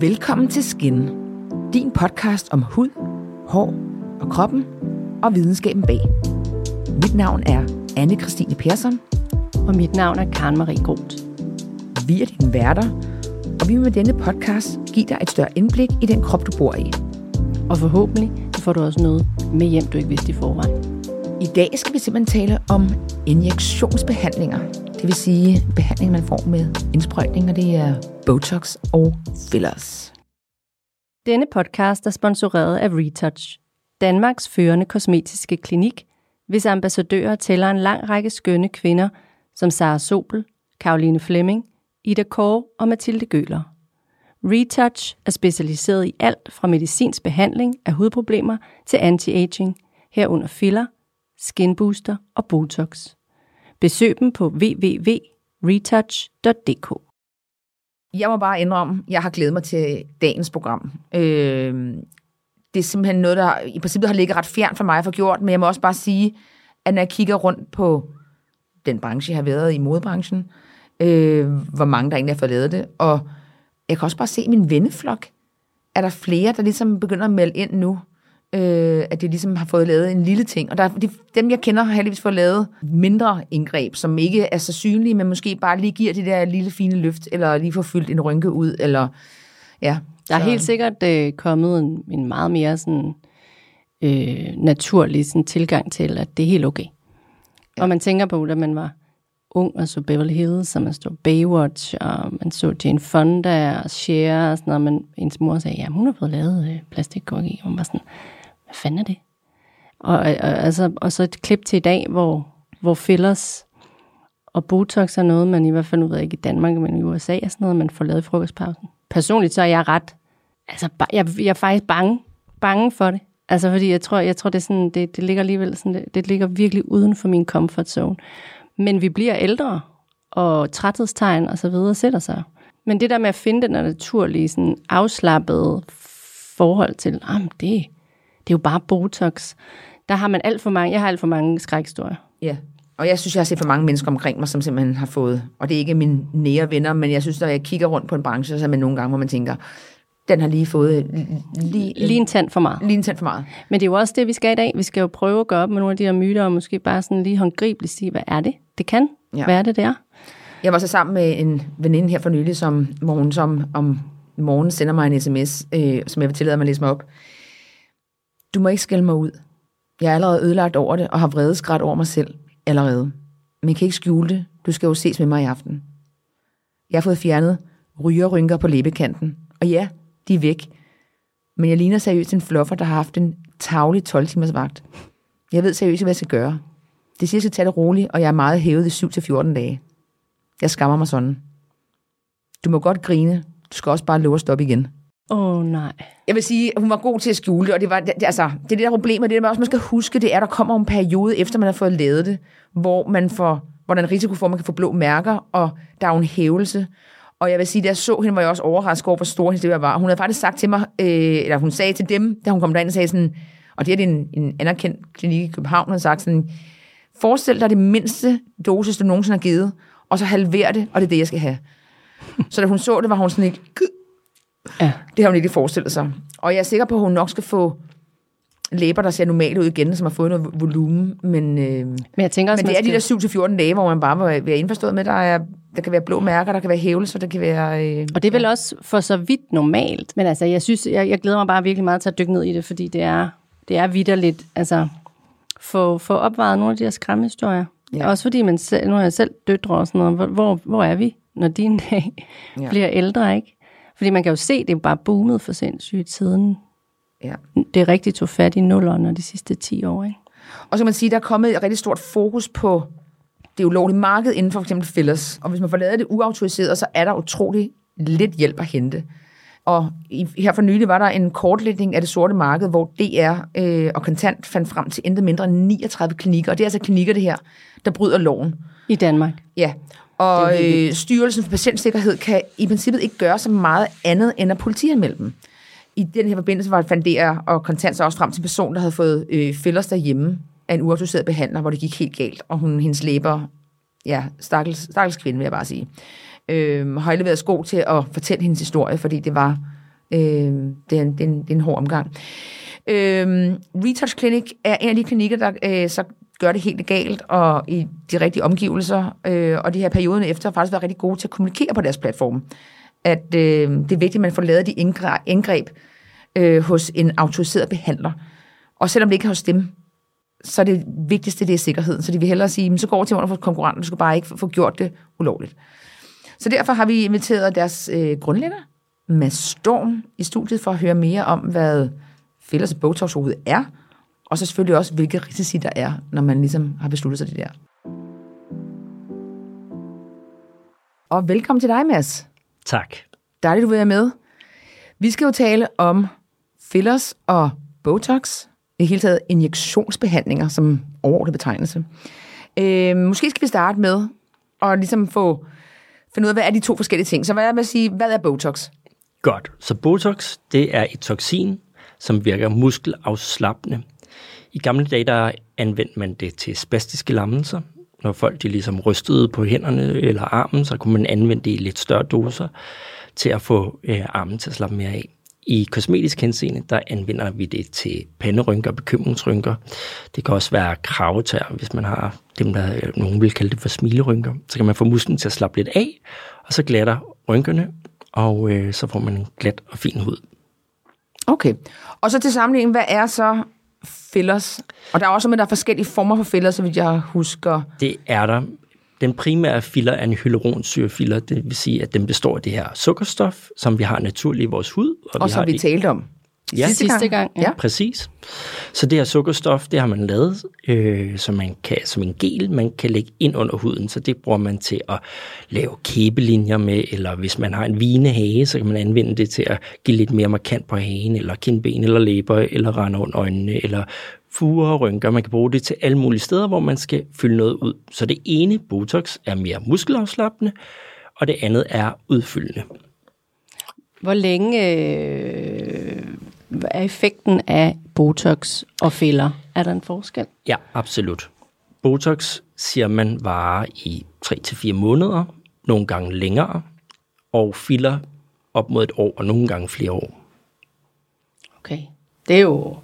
Velkommen til Skin, din podcast om hud, hår og kroppen og videnskaben bag. Mit navn er anne Christine Persson. Og mit navn er Karen Marie Groth. Vi er dine værter, og vi vil med denne podcast give dig et større indblik i den krop, du bor i. Og forhåbentlig får du også noget med hjem, du ikke vidste i forvejen. I dag skal vi simpelthen tale om injektionsbehandlinger. Det vil sige behandling, man får med indsprøjtning, og det er Botox og fillers. Denne podcast er sponsoreret af Retouch, Danmarks førende kosmetiske klinik, hvis ambassadører tæller en lang række skønne kvinder, som Sara Sobel, Karoline Flemming, Ida Kåre og Mathilde Gøler. Retouch er specialiseret i alt fra medicinsk behandling af hudproblemer til anti-aging, herunder filler, skinbooster og botox. Besøg dem på www.retouch.dk. Jeg må bare indrømme, jeg har glædet mig til dagens program. Øh, det er simpelthen noget, der i princippet har ligget ret fjern for mig at få gjort, men jeg må også bare sige, at når jeg kigger rundt på den branche, jeg har været i, modebranchen, øh, hvor mange der egentlig har fået lavet det, og jeg kan også bare se min venneflok, er der flere, der ligesom begynder at melde ind nu, øh, at de ligesom har fået lavet en lille ting. Og der, de, dem, jeg kender, har heldigvis fået lavet mindre indgreb, som ikke er så synlige, men måske bare lige giver det der lille fine løft, eller lige får fyldt en rynke ud, eller ja. Der er så. helt sikkert øh, kommet en, en meget mere sådan, øh, naturlig sådan, tilgang til, at det er helt okay. Ja. Og man tænker på, da man var ung og så Beverly Hills, og man så Baywatch, og man så Jane Fonda og Cher og sådan noget, men ens mor sagde, ja, hun har fået lavet øh, plastikkirurgi, og man var sådan, hvad fanden er det? Og, og, altså, og så et klip til i dag, hvor, hvor fillers og Botox er noget, man i hvert fald, nu ved jeg ikke i Danmark, men i USA er sådan noget, man får lavet i frokostpausen. Personligt så er jeg ret, altså jeg, jeg er faktisk bange, bange for det. Altså fordi jeg tror, jeg tror det, er sådan, det, det ligger alligevel sådan, det, det ligger virkelig uden for min comfort zone. Men vi bliver ældre, og træthedstegn og så videre sætter sig. Men det der med at finde den naturlige, sådan afslappede forhold til, ah, det, det er jo bare Botox. Der har man alt for mange, jeg har alt for mange skrækhistorier. Ja, og jeg synes, jeg har set for mange mennesker omkring mig, som simpelthen har fået, og det er ikke mine nære venner, men jeg synes, når jeg kigger rundt på en branche, så er man nogle gange, hvor man tænker, den har lige fået lige, lige en tand for meget. Lige en tand for meget. Men det er jo også det, vi skal i dag. Vi skal jo prøve at gå op med nogle af de her myter, og måske bare sådan lige håndgribeligt sige, hvad er det? Det kan. Ja. Hvad er det, der? Jeg var så sammen med en veninde her for nylig, som, hun som om morgenen sender mig en sms, øh, som jeg vil tillade mig at læse mig op. Du må ikke skælde mig ud. Jeg er allerede ødelagt over det, og har vredeskræt over mig selv allerede. Men jeg kan ikke skjule det. Du skal jo ses med mig i aften. Jeg har fået fjernet rygerrynker på læbekanten. Og ja, de er væk. Men jeg ligner seriøst en fluffer, der har haft en tavlig 12 timers vagt. Jeg ved seriøst, hvad jeg skal gøre. Det siger, at jeg skal tage det roligt, og jeg er meget hævet i 7-14 dage. Jeg skammer mig sådan. Du må godt grine. Du skal også bare love at stoppe igen. Åh, oh, nej. Jeg vil sige, at hun var god til at skjule det, og det, var, det, altså, det er det der problem, og det der også, man skal huske, det er, at der kommer en periode, efter man har fået lavet det, hvor man får, hvor der er en risiko for, at man kan få blå mærker, og der er jo en hævelse. Og jeg vil sige, da jeg så hende, var jeg også overrasket over, hvor stor hendes det var. Hun havde faktisk sagt til mig, øh, eller hun sagde til dem, da hun kom derind og sagde sådan, og det er en, en anerkendt klinik i København, hun havde sagt sådan, forestil dig det mindste dosis, du nogensinde har givet, og så halver det, og det er det, jeg skal have. så da hun så det, var hun sådan ikke, ja. det har hun ikke forestillet sig. Og jeg er sikker på, at hun nok skal få læber, der ser normalt ud igen, som har fået noget volumen. Men, øh, men, jeg tænker også, men det er de der 7-14 dage, hvor man bare vil være indforstået med, der er der kan være blå mærker, der kan være hævelser, der kan være... Øh, og det er vel ja. også for så vidt normalt. Men altså, jeg synes, jeg, jeg glæder mig bare virkelig meget til at dykke ned i det, fordi det er, det er vidderligt, altså, få, få opvejet nogle af de her skræmmehistorier. Ja. Også fordi man selv, nu er jeg selv døtre og sådan noget, hvor, hvor er vi, når din dag ja. bliver ældre, ikke? Fordi man kan jo se, det er bare boomet for sindssygt siden. Ja. Det er rigtig tog fat i nullerne de sidste 10 år, ikke? Og så kan man sige, der er kommet et rigtig stort fokus på det ulovlige marked inden for f.eks. fillers. Og hvis man får lavet det uautoriseret, så er der utrolig lidt hjælp at hente. Og i, her for nylig var der en kortlægning af det sorte marked, hvor DR øh, og Kontant fandt frem til intet mindre end 39 klinikker. Og det er altså klinikker, det her, der bryder loven. I Danmark? Ja. Og øh, Styrelsen for Patientsikkerhed kan i princippet ikke gøre så meget andet end at politianmelde dem. I den her forbindelse var fandt DR og Kontant så også frem til en person, der havde fået øh, fillers derhjemme af en uautoriseret behandler, hvor det gik helt galt, og hun, hendes læber, ja, stakkels, stakkels kvinde, vil jeg bare sige, øh, har leveret sko til at fortælle hendes historie, fordi det var Øh, det, er en, det, er en, det er en hård omgang. Øh, Retouch Clinic er en af de klinikker, der øh, så gør det helt galt, og i de rigtige omgivelser, øh, og de her perioden efter har faktisk været rigtig gode til at kommunikere på deres platform. At øh, det er vigtigt, at man får lavet de indgreb, indgreb øh, hos en autoriseret behandler. Og selvom det ikke er hos dem, så er det vigtigste, det er sikkerheden. Så de vil hellere sige, så går over til under for konkurrenten, du skal bare ikke få gjort det ulovligt. Så derfor har vi inviteret deres øh, grundlægger, Mads Storm, i studiet for at høre mere om, hvad fillers og Botox overhovedet er, og så selvfølgelig også, hvilke risici der er, når man ligesom har besluttet sig det der. Og velkommen til dig, Mads. Tak. Dejligt, du vil være med. Vi skal jo tale om fillers og Botox, i hele taget injektionsbehandlinger som overordnet betegnelse. Øh, måske skal vi starte med at ligesom få finde ud af, hvad er de to forskellige ting. Så hvad er med at sige, hvad er Botox? Godt. Så Botox, det er et toksin, som virker muskelafslappende. I gamle dage, der anvendte man det til spastiske lammelser. Når folk de ligesom rystede på hænderne eller armen, så kunne man anvende det i lidt større doser til at få øh, armen til at slappe mere af. I kosmetisk henseende, der anvender vi det til panderynker og bekymringsrynker. Det kan også være kravetær, hvis man har dem, der øh, nogen vil kalde det for smilerynker. Så kan man få musklen til at slappe lidt af, og så glatter rynkerne, og øh, så får man en glat og fin hud. Okay. Og så til sammenligning, hvad er så fillers? Og der er også, men der er forskellige former for fillers, så vidt jeg husker. Det er der. Den primære filler er en hyaluronsyrefiller, det vil sige, at den består af det her sukkerstof, som vi har naturligt i vores hud. Og, og vi som har vi i- talte om. Ja. Sidste gang, ja. ja. Præcis. Så det her sukkerstof, det har man lavet øh, som, man kan, som en gel, man kan lægge ind under huden. Så det bruger man til at lave kæbelinjer med, eller hvis man har en vinehage, så kan man anvende det til at give lidt mere markant på hagen, eller kindben, eller læber, eller rende under øjnene, eller fuger og rynker. Man kan bruge det til alle mulige steder, hvor man skal fylde noget ud. Så det ene, Botox, er mere muskelafslappende, og det andet er udfyldende. Hvor længe øh, er effekten af Botox og filler? Er der en forskel? Ja, absolut. Botox, siger man, varer i 3-4 måneder, nogle gange længere, og filler op mod et år, og nogle gange flere år. Okay. Det er jo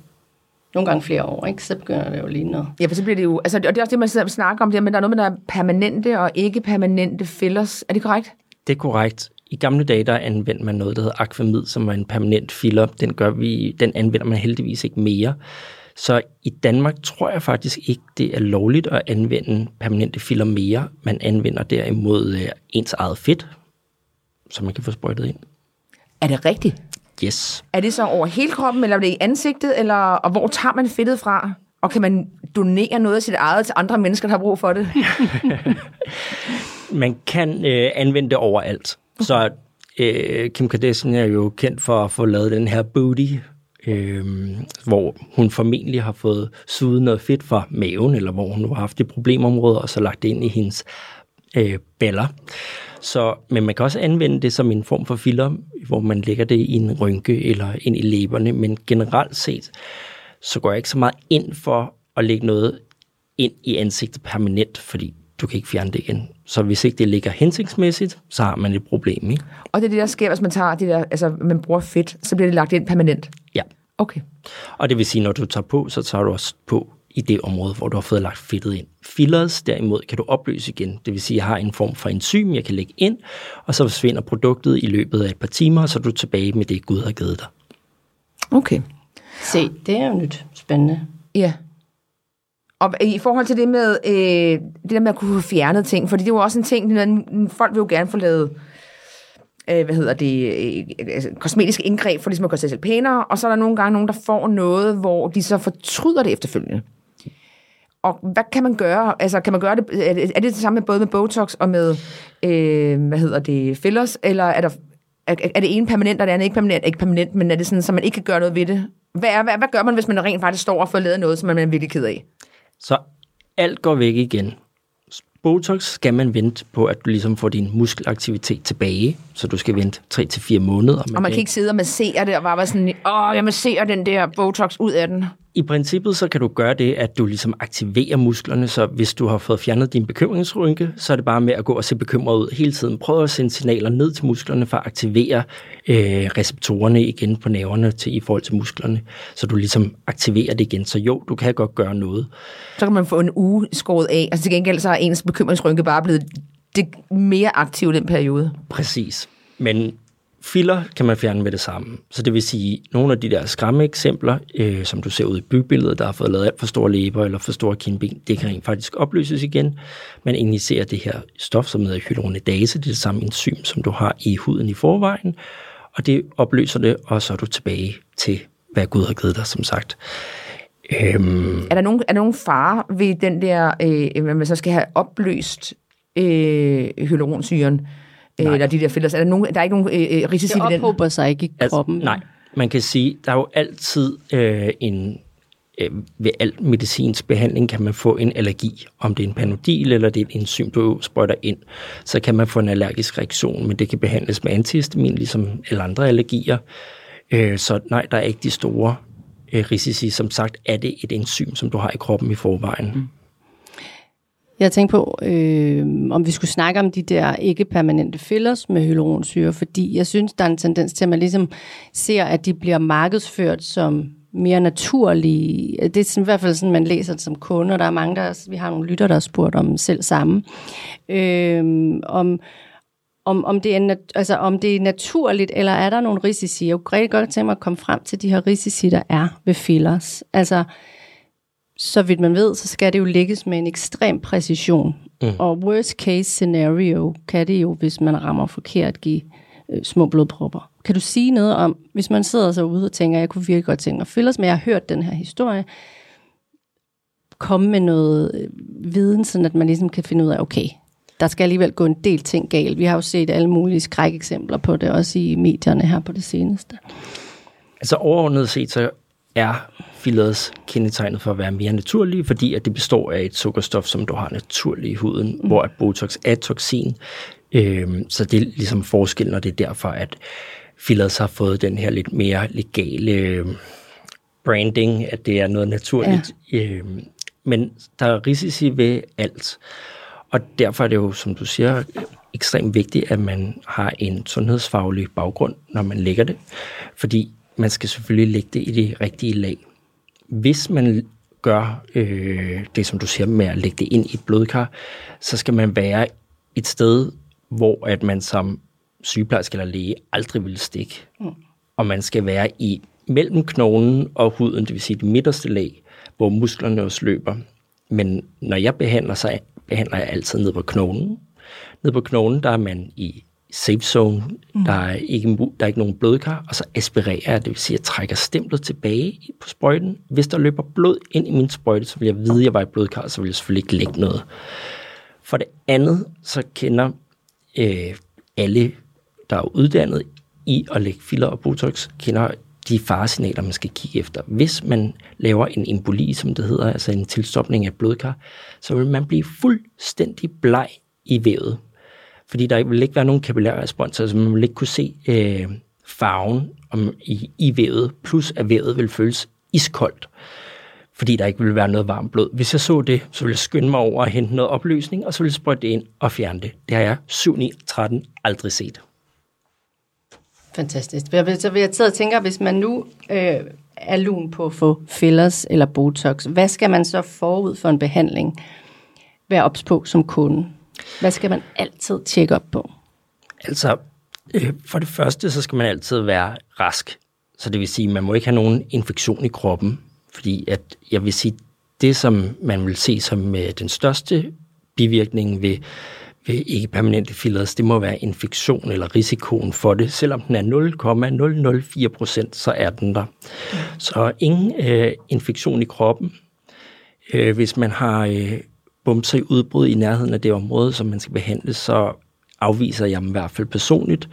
nogle gange flere år, ikke? Så begynder det jo lige noget. Ja, for så bliver det jo... Altså, og det er også det, man sidder og snakker om, det, men der er noget med, der er permanente og ikke permanente fillers. Er det korrekt? Det er korrekt. I gamle dage, der anvendte man noget, der hedder Aquamid, som er en permanent filler. Den, gør vi, den anvender man heldigvis ikke mere. Så i Danmark tror jeg faktisk ikke, det er lovligt at anvende permanente filler mere. Man anvender derimod øh, ens eget fedt, som man kan få sprøjtet ind. Er det rigtigt? Yes. Er det så over hele kroppen, eller er det i ansigtet, eller, og hvor tager man fedtet fra? Og kan man donere noget af sit eget til andre mennesker, der har brug for det? man kan øh, anvende det overalt. Så øh, Kim Kardashian er jo kendt for at få lavet den her booty, øh, hvor hun formentlig har fået suget noget fedt fra maven, eller hvor hun nu har haft et problemområde, og så lagt det ind i hendes øh, baller. Så, men man kan også anvende det som en form for filler, hvor man lægger det i en rynke eller ind i læberne, men generelt set, så går jeg ikke så meget ind for at lægge noget ind i ansigtet permanent, fordi du kan ikke fjerne det igen. Så hvis ikke det ligger hensigtsmæssigt, så har man et problem, ikke? Og det er det, der sker, hvis man tager det der, altså man bruger fedt, så bliver det lagt ind permanent. Ja. Okay. Og det vil sige, når du tager på, så tager du også på i det område, hvor du har fået lagt fedtet ind. Fillers derimod kan du opløse igen. Det vil sige, at jeg har en form for enzym, jeg kan lægge ind, og så forsvinder produktet i løbet af et par timer, og så er du tilbage med det, Gud har givet dig. Okay. Se, det er jo nyt spændende. Ja. Og i forhold til det med, øh, det der med at kunne få fjernet ting, fordi det er jo også en ting, når folk vil jo gerne få lavet, øh, hvad hedder det, øh, altså, kosmetiske indgreb for ligesom at gøre sig selv pænere, og så er der nogle gange nogen, der får noget, hvor de så fortryder det efterfølgende. Og hvad kan man gøre? Altså, kan man gøre det, er det, er det det samme med både med Botox og med, øh, hvad hedder det, fillers, eller er der, er, er det ene permanent, og det andet ikke permanent? Ikke permanent, men er det sådan, så man ikke kan gøre noget ved det? Hvad, er, hvad, hvad gør man, hvis man rent faktisk står og får lavet noget, som man er virkelig ked af? Så alt går væk igen. Botox skal man vente på, at du ligesom får din muskelaktivitet tilbage, så du skal vente 3-4 måneder. Og man kan ikke sidde og massere det, og bare være sådan, åh, jeg masserer den der Botox ud af den i princippet så kan du gøre det, at du ligesom aktiverer musklerne, så hvis du har fået fjernet din bekymringsrynke, så er det bare med at gå og se bekymret ud hele tiden. Prøv at sende signaler ned til musklerne for at aktivere øh, receptorerne igen på nerverne til, i forhold til musklerne, så du ligesom aktiverer det igen. Så jo, du kan godt gøre noget. Så kan man få en uge skåret af, og altså til gengæld så er ens bekymringsrynke bare blevet det mere aktiv den periode. Præcis. Men Filler kan man fjerne med det samme. Så det vil sige, nogle af de der skræmme eksempler, øh, som du ser ud i bybilledet, der har fået lavet alt for store læber eller for store kindben, det kan rent faktisk opløses igen. Man injicerer det her stof, som hedder hyaluronidase, det er det samme enzym, som du har i huden i forvejen, og det opløser det, og så er du tilbage til, hvad Gud har givet dig, som sagt. Øhm. Er, der nogen, er der nogen fare ved den der, øh, hvad man så skal have opløst øh, hyaluronsyren? Nej. eller de der fillers? Er der, nogen, der er ikke nogen øh, øh risici ved den? Det ophober sig ikke i altså, kroppen. Altså, nej, man kan sige, der er jo altid øh, en øh, ved al medicinsk behandling kan man få en allergi. Om det er en panodil eller det er en enzym, du sprøjter ind, så kan man få en allergisk reaktion, men det kan behandles med antihistamin, ligesom alle andre allergier. Øh, så nej, der er ikke de store øh, risici. Som sagt er det et enzym, som du har i kroppen i forvejen. Mm. Jeg tænkte på, øh, om vi skulle snakke om de der ikke-permanente fillers med hyaluronsyre, fordi jeg synes, der er en tendens til, at man ligesom ser, at de bliver markedsført som mere naturlige. Det er sådan, i hvert fald sådan, man læser det som kunde, og der er mange, der, vi har nogle lytter, der har spurgt om selv samme. Øh, om, om, om, det er, altså, om det er naturligt, eller er der nogle risici? Jeg kunne rigtig godt tænke mig at komme frem til de her risici, der er ved fillers. Altså, så vidt man ved, så skal det jo lægges med en ekstrem præcision. Mm. Og worst case scenario kan det jo, hvis man rammer forkert, give øh, små blodpropper. Kan du sige noget om, hvis man sidder så ude og tænker, jeg kunne virkelig godt tænke mig at fyldes med, jeg har hørt den her historie, komme med noget øh, viden, sådan at man ligesom kan finde ud af, okay, der skal alligevel gå en del ting galt. Vi har jo set alle mulige skrækeksempler på det, også i medierne her på det seneste. Altså overordnet set, så er fillers kendetegnet for at være mere naturlige, fordi at det består af et sukkerstof, som du har naturligt i huden, mm. hvor at Botox er toksin. Øhm, så det er ligesom forskellen, og det er derfor, at fillers har fået den her lidt mere legale øhm, branding, at det er noget naturligt. Ja. Øhm, men der er risici ved alt. Og derfor er det jo, som du siger, ekstremt vigtigt, at man har en sundhedsfaglig baggrund, når man lægger det. Fordi man skal selvfølgelig lægge det i det rigtige lag. Hvis man gør øh, det, som du siger med at lægge det ind i et blodkar, så skal man være et sted, hvor at man som sygeplejerske eller læge aldrig vil stikke. Mm. Og man skal være i mellem knoglen og huden, det vil sige det midterste lag, hvor musklerne også løber. Men når jeg behandler, så behandler jeg altid ned på knoglen. Ned på knoglen, der er man i safe zone. Mm. Der, er ikke, der er ikke nogen blodkar, og så aspirerer jeg, det vil sige, at jeg trækker stemplet tilbage på sprøjten. Hvis der løber blod ind i min sprøjte, så vil jeg vide, at jeg var i blodkar, så vil jeg selvfølgelig ikke lægge noget. For det andet, så kender øh, alle, der er uddannet i at lægge filler og botox, kender de faresignaler, man skal kigge efter. Hvis man laver en emboli, som det hedder, altså en tilstopning af blodkar, så vil man blive fuldstændig bleg i vævet fordi der vil ikke være nogen kapillær respons, altså man vil ikke kunne se øh, farven om, i, i vævet, plus at vævet vil føles iskoldt, fordi der ikke vil være noget varmt blod. Hvis jeg så det, så ville jeg skynde mig over at hente noget opløsning, og så ville jeg sprøjte det ind og fjerne det. Det har jeg 7, 9, 13 aldrig set. Fantastisk. Så vil jeg tage og tænke, hvis man nu øh, er lun på at få fillers eller botox, hvad skal man så forud for en behandling være ops på som kunde? Hvad skal man altid tjekke op på? Altså, øh, for det første, så skal man altid være rask. Så det vil sige, at man må ikke have nogen infektion i kroppen. Fordi at, jeg vil sige, det som man vil se som øh, den største bivirkning ved, ved ikke permanente fillers, det må være infektion eller risikoen for det. Selvom den er 0,004 procent, så er den der. Så ingen øh, infektion i kroppen. Øh, hvis man har øh, bumser i udbrud i nærheden af det område, som man skal behandle, så afviser jeg dem i hvert fald personligt.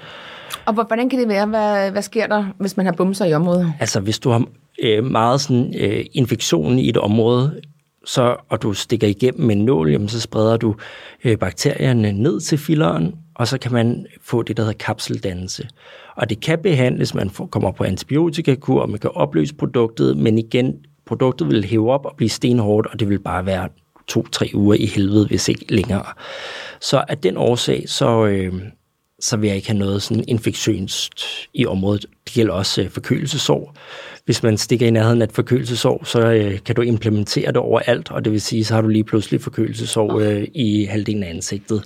Og hvordan kan det være? Hvad, hvad sker der, hvis man har bumser i området? Altså, hvis du har øh, meget sådan, øh, infektion i et område, så, og du stikker igennem med en nål, jamen, så spreder du øh, bakterierne ned til filleren, og så kan man få det, der hedder kapseldannelse. Og det kan behandles, man får, kommer på antibiotikakur, og man kan opløse produktet, men igen, produktet vil hæve op og blive stenhårdt, og det vil bare være to-tre uger i helvede, hvis ikke længere. Så af den årsag, så, øh, så vil jeg ikke have noget sådan infektions i området. Det gælder også øh, forkølelsesår. Hvis man stikker i nærheden af et forkølelsesår, så øh, kan du implementere det overalt, og det vil sige, så har du lige pludselig forkølelsesår øh, i halvdelen af ansigtet.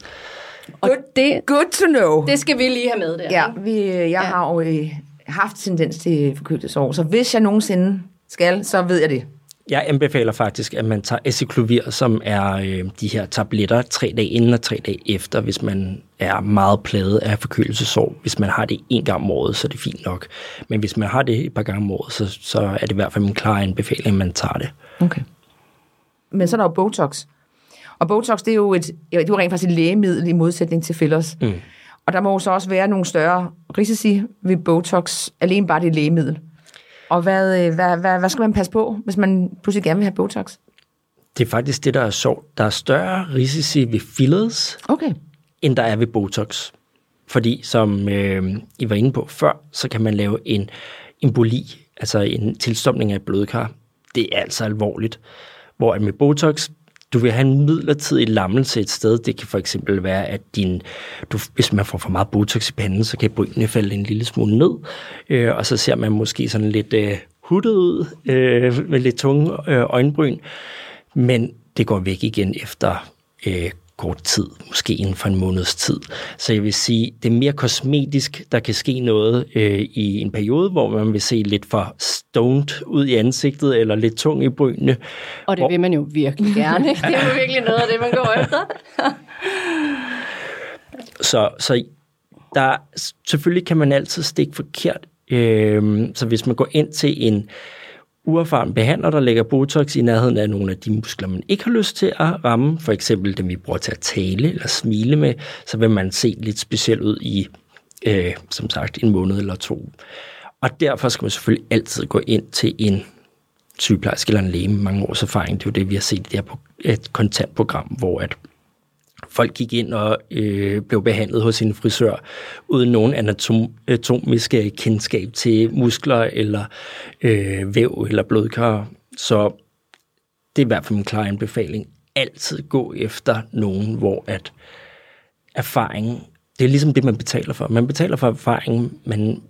Og det, Good to know. det skal vi lige have med der. Ja, vi, jeg ja. har jo øh, haft tendens til forkølelsesår, så hvis jeg nogensinde skal, så ved jeg det. Jeg anbefaler faktisk, at man tager aciclovir, som er øh, de her tabletter, tre dage inden og tre dage efter, hvis man er meget plaget af forkølelsesår. Hvis man har det en gang om året, så er det fint nok. Men hvis man har det et par gange om året, så, så er det i hvert fald min klare anbefaling, at man tager det. Okay. Men så er der jo Botox. Og Botox, det er jo, et, det er jo rent faktisk et lægemiddel i modsætning til fillers. Mm. Og der må jo så også være nogle større risici ved Botox, alene bare det lægemiddel. Og hvad, øh, hvad, hvad, hvad skal man passe på, hvis man pludselig gerne vil have Botox? Det er faktisk det, der er sjovt. Der er større risici ved fillers, Okay. end der er ved Botox. Fordi, som øh, I var inde på før, så kan man lave en emboli, altså en tilstomning af blodkar. Det er altså alvorligt. Hvor med Botox, du vil have en midlertidig lammelse et sted. Det kan for eksempel være, at din, du, hvis man får for meget Botox i panden, så kan brynene falde en lille smule ned. Øh, og så ser man måske sådan lidt øh, huttet ud, øh, med lidt tunge øh, øjenbryn. Men det går væk igen efter øh, kort tid, måske inden for en måneds tid. Så jeg vil sige, det er mere kosmetisk, der kan ske noget øh, i en periode, hvor man vil se lidt for stoned ud i ansigtet, eller lidt tung i brynene. Og det Hvor- vil man jo virkelig gerne. ikke? Det er jo virkelig noget af det, man går efter. Så, så der, selvfølgelig kan man altid stikke forkert. Øhm, så hvis man går ind til en uerfaren behandler, der lægger Botox i nærheden af nogle af de muskler, man ikke har lyst til at ramme, for eksempel dem, vi bruger til at tale eller smile med, så vil man se lidt speciel ud i, øh, som sagt, en måned eller to. Og derfor skal man selvfølgelig altid gå ind til en sygeplejerske eller en læge med mange års erfaring. Det er jo det, vi har set i det her et kontantprogram, hvor at folk gik ind og øh, blev behandlet hos en frisør, uden nogen anatomiske kendskab til muskler eller øh, væv eller blodkar. Så det er i hvert fald min klare anbefaling. Altid gå efter nogen, hvor at erfaring, det er ligesom det, man betaler for. Man betaler for erfaring, men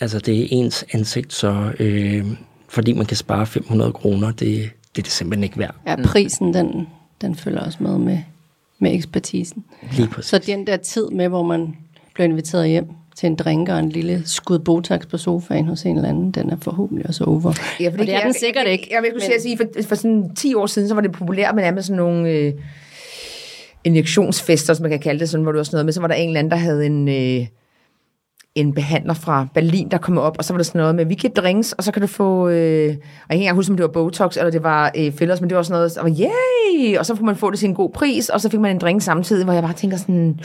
altså det er ens ansigt, så øh, fordi man kan spare 500 kroner, det, det er det simpelthen ikke værd. Ja, prisen, den, den følger også med, med med ekspertisen. Lige præcis. Så den der tid med, hvor man bliver inviteret hjem til en drink og en lille skud Botox på sofaen hos en eller anden, den er forhåbentlig også over. Ja, og det er jeg, den sikkert jeg, ikke. Jeg, jeg, jeg vil sige, for, for sådan 10 år siden, så var det populært med nærmest sådan nogle øh, injektionsfester, som man kan kalde det, sådan, hvor du også noget med, så var der en eller anden, der havde en, øh, en behandler fra Berlin, der kom op, og så var der sådan noget med, vi kan drinks, og så kan du få, øh, og jeg kan ikke huske, om det var Botox, eller det var øh, fillers, men det var sådan noget, og yay! Og så kunne man få det til en god pris, og så fik man en drink samtidig, hvor jeg bare tænker sådan,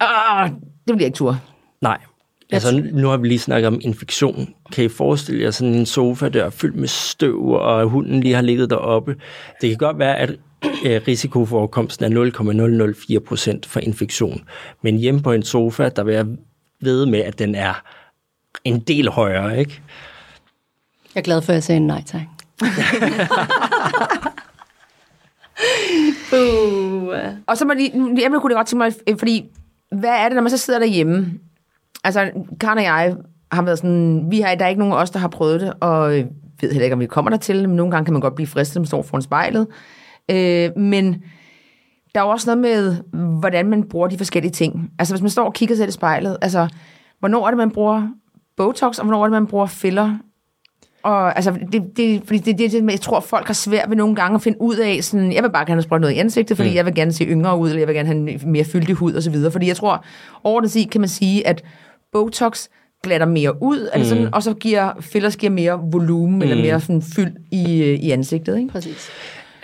ah, det bliver ikke tur. Nej. Altså, nu har vi lige snakket om infektion. Kan I forestille jer sådan en sofa der fyldt med støv, og hunden lige har ligget deroppe? Det kan godt være, at øh, risikoforekomsten er 0,004 procent for infektion. Men hjemme på en sofa, der vil jeg ved med, at den er en del højere, ikke? Jeg er glad for, at jeg sagde nej tak. uh. Og så må lige, jeg kunne det godt tænke mig, fordi hvad er det, når man så sidder derhjemme? Altså, Karen og jeg har været sådan, vi har, der er ikke nogen af os, der har prøvet det, og øh, ved heller ikke, om vi kommer der til, men nogle gange kan man godt blive fristet, når man står foran spejlet. Øh, men der er jo også noget med, hvordan man bruger de forskellige ting. Altså, hvis man står og kigger sig i spejlet, altså, hvornår er det, man bruger Botox, og hvornår er det, man bruger filler? Og altså, det, det, fordi det, det, det, jeg tror, folk har svært ved nogle gange at finde ud af, sådan, jeg vil bare gerne have noget i ansigtet, fordi mm. jeg vil gerne se yngre ud, eller jeg vil gerne have en mere fyldig hud og så videre. Fordi jeg tror, overordnet set kan man sige, at Botox glatter mere ud, mm. altså sådan, og så giver fillers giver mere volumen, mm. eller mere sådan, fyld i, øh, i ansigtet. Ikke? Præcis.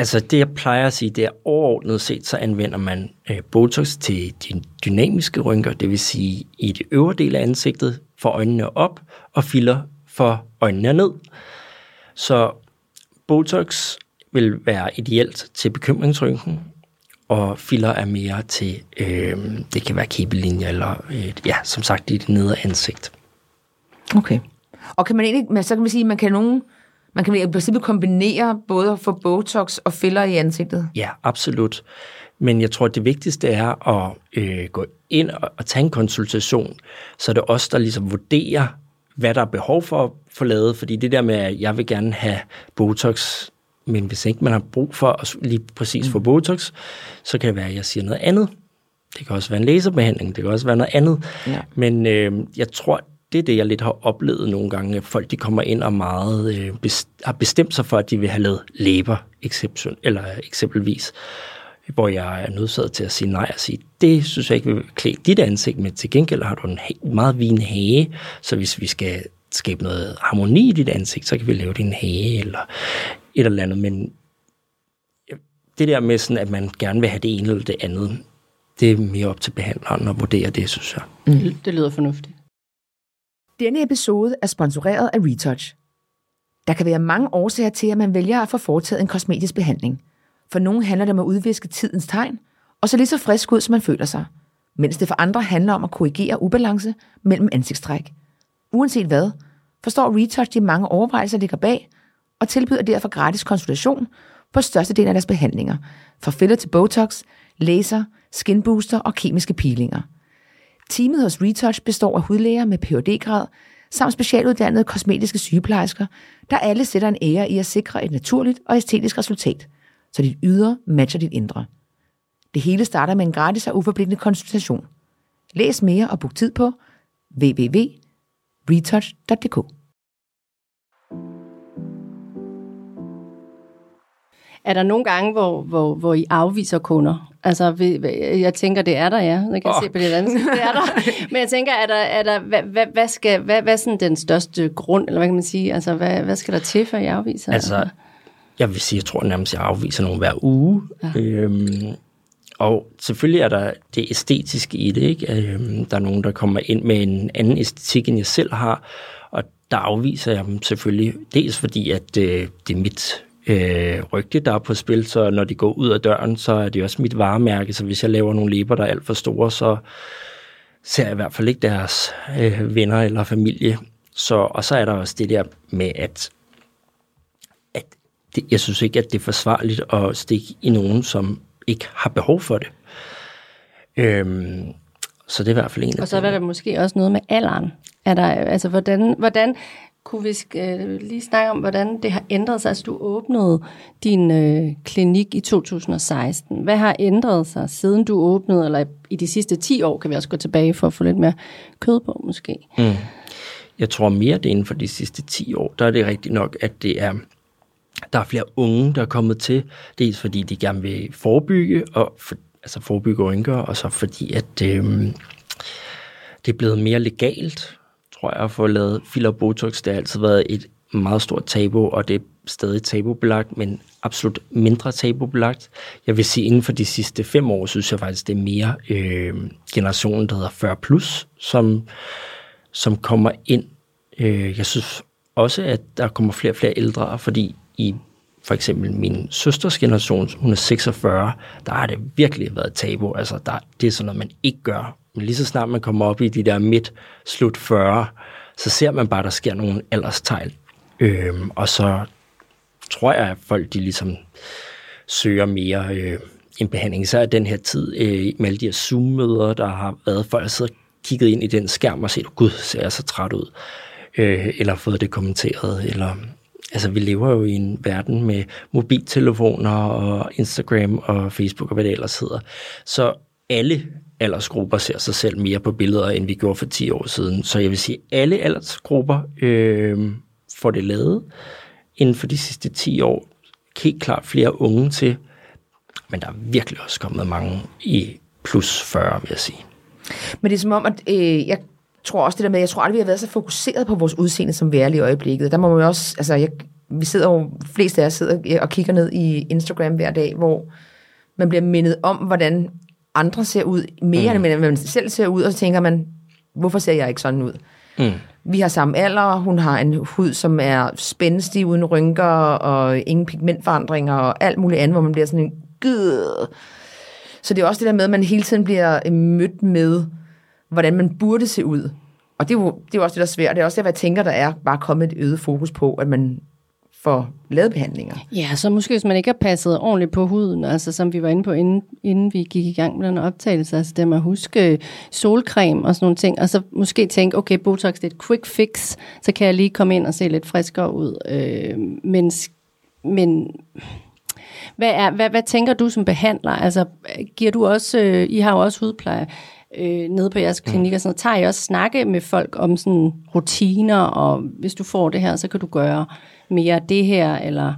Altså det, jeg plejer at sige, det er overordnet set, så anvender man øh, Botox til de dynamiske rynker, det vil sige i det øvre del af ansigtet, for øjnene op, og filler for øjnene ned. Så Botox vil være ideelt til bekymringsrynken, og filler er mere til, øh, det kan være kæbelinjer, eller øh, ja, som sagt i det nedre ansigt. Okay. Og kan man egentlig, men så kan man sige, man kan nogen, man kan i princippet kombinere både at få Botox og filler i ansigtet. Ja, absolut. Men jeg tror, at det vigtigste er at øh, gå ind og, og tage en konsultation, så er det os, der ligesom vurderer, hvad der er behov for at få lavet. Fordi det der med, at jeg vil gerne have Botox, men hvis ikke man har brug for at lige præcis få Botox, så kan det være, at jeg siger noget andet. Det kan også være en laserbehandling, det kan også være noget andet. Ja. Men øh, jeg tror, det er det, jeg lidt har oplevet nogle gange, at folk de kommer ind og meget øh, best, har bestemt sig for, at de vil have lavet læber, exception, eller eksempelvis, hvor jeg er nødsaget til at sige nej og sige, det synes jeg ikke vil klæde dit ansigt, men til gengæld har du en ha- meget vin hage, så hvis vi skal skabe noget harmoni i dit ansigt, så kan vi lave din hage eller et eller andet, men det der med sådan, at man gerne vil have det ene eller det andet, det er mere op til behandleren at vurdere det, synes jeg. Mm. Det lyder fornuftigt. Denne episode er sponsoreret af Retouch. Der kan være mange årsager til, at man vælger at få foretaget en kosmetisk behandling. For nogle handler det om at udviske tidens tegn, og så lige så frisk ud, som man føler sig. Mens det for andre handler om at korrigere ubalance mellem ansigtstræk. Uanset hvad, forstår Retouch de mange overvejelser, der ligger bag, og tilbyder derfor gratis konsultation på størstedelen af deres behandlinger, fra filler til Botox, laser, skinbooster og kemiske peelinger. Teamet hos Retouch består af hudlæger med Ph.D.-grad, samt specialuddannede kosmetiske sygeplejersker, der alle sætter en ære i at sikre et naturligt og æstetisk resultat, så dit ydre matcher dit indre. Det hele starter med en gratis og uforpligtende konsultation. Læs mere og book tid på www.retouch.dk. Er der nogle gange, hvor, hvor, hvor I afviser kunder? Altså, jeg tænker, det er der, ja. Det kan jeg Åh. se på dit andet. Det er der. Men jeg tænker, er der, er der, hvad, hvad, hvad, skal, hvad, hvad er sådan den største grund, eller hvad kan man sige? Altså, hvad, hvad skal der til, for I afviser? Altså, jeg vil sige, jeg tror nærmest, jeg afviser nogen hver uge. Ja. Øhm, og selvfølgelig er der det æstetiske i det, ikke? Øhm, der er nogen, der kommer ind med en anden æstetik, end jeg selv har, og der afviser jeg dem selvfølgelig, dels fordi, at øh, det er mit øh, rygte, der er på spil, så når de går ud af døren, så er det også mit varemærke, så hvis jeg laver nogle læber, der er alt for store, så ser jeg i hvert fald ikke deres øh, venner eller familie. Så, og så er der også det der med, at at det, jeg synes ikke, at det er forsvarligt at stikke i nogen, som ikke har behov for det. Øhm, så det er i hvert fald en Og så er der måske også noget med alderen. Er der, altså, hvordan, hvordan kunne vi øh, lige snakke om, hvordan det har ændret sig? Altså, du åbnede din øh, klinik i 2016. Hvad har ændret sig, siden du åbnede, eller i de sidste 10 år, kan vi også gå tilbage for at få lidt mere kød på, måske? Mm. Jeg tror mere, det er inden for de sidste 10 år, der er det rigtigt nok, at det er, der er flere unge, der er kommet til. Dels fordi de gerne vil forebygge, og for, altså forebygge rynker, og så fordi, at øh, det er blevet mere legalt, tror jeg, at få lavet filler og botox. Det har altid været et meget stort tabu, og det er stadig tabubelagt, men absolut mindre tabubelagt. Jeg vil sige, inden for de sidste fem år, synes jeg faktisk, det er mere øh, generationen, der hedder 40 plus, som, som kommer ind. Øh, jeg synes også, at der kommer flere og flere ældre, fordi i for eksempel min søsters generation, hun er 46, der har det virkelig været tabu. Altså, der, det er sådan noget, man ikke gør. Men lige så snart man kommer op i de der midt, slut 40, så ser man bare, at der sker nogle alderstegn. Øhm, og så tror jeg, at folk de ligesom søger mere øh, en behandling. Så er den her tid øh, med alle de her Zoom-møder, der har været, folk har og kigget ind i den skærm og set, gud, ser jeg så træt ud. Øh, eller fået det kommenteret, eller altså vi lever jo i en verden med mobiltelefoner og Instagram og Facebook og hvad det ellers hedder. Så alle aldersgrupper ser sig selv mere på billeder, end vi gjorde for 10 år siden. Så jeg vil sige, at alle aldersgrupper øh, får det lavet inden for de sidste 10 år. Helt klart flere unge til, men der er virkelig også kommet mange i plus 40, vil jeg sige. Men det er som om, at øh, jeg tror også det der med, jeg tror aldrig, vi har været så fokuseret på vores udseende, som vi er lige i øjeblikket. Der må man jo også, altså jeg, vi sidder jo, flest fleste af os sidder og kigger ned i Instagram hver dag, hvor man bliver mindet om, hvordan andre ser ud, mere mm. end man selv ser ud, og så tænker man, hvorfor ser jeg ikke sådan ud? Mm. Vi har samme alder, hun har en hud, som er spændstig, uden rynker, og ingen pigmentforandringer, og alt muligt andet, hvor man bliver sådan en gud. Så det er også det der med, at man hele tiden bliver mødt med, hvordan man burde se ud. Og det er jo, det er jo også det, der er svært. Det er også det, jeg tænker, der er bare kommet et øget fokus på, at man for ladebehandlinger. Ja, så måske hvis man ikke har passet ordentligt på huden, altså som vi var inde på, inden, inden vi gik i gang med den optagelse, altså det med at huske solcreme og sådan nogle ting, og så måske tænke, okay, Botox det er et quick fix, så kan jeg lige komme ind og se lidt friskere ud. Øh, men, men hvad, er, hvad, hvad tænker du som behandler? Altså, giver du også, øh, I har jo også hudpleje øh, nede på jeres klinik, og sådan noget. Tager I også snakke med folk om sådan rutiner, og hvis du får det her, så kan du gøre mere det her, eller...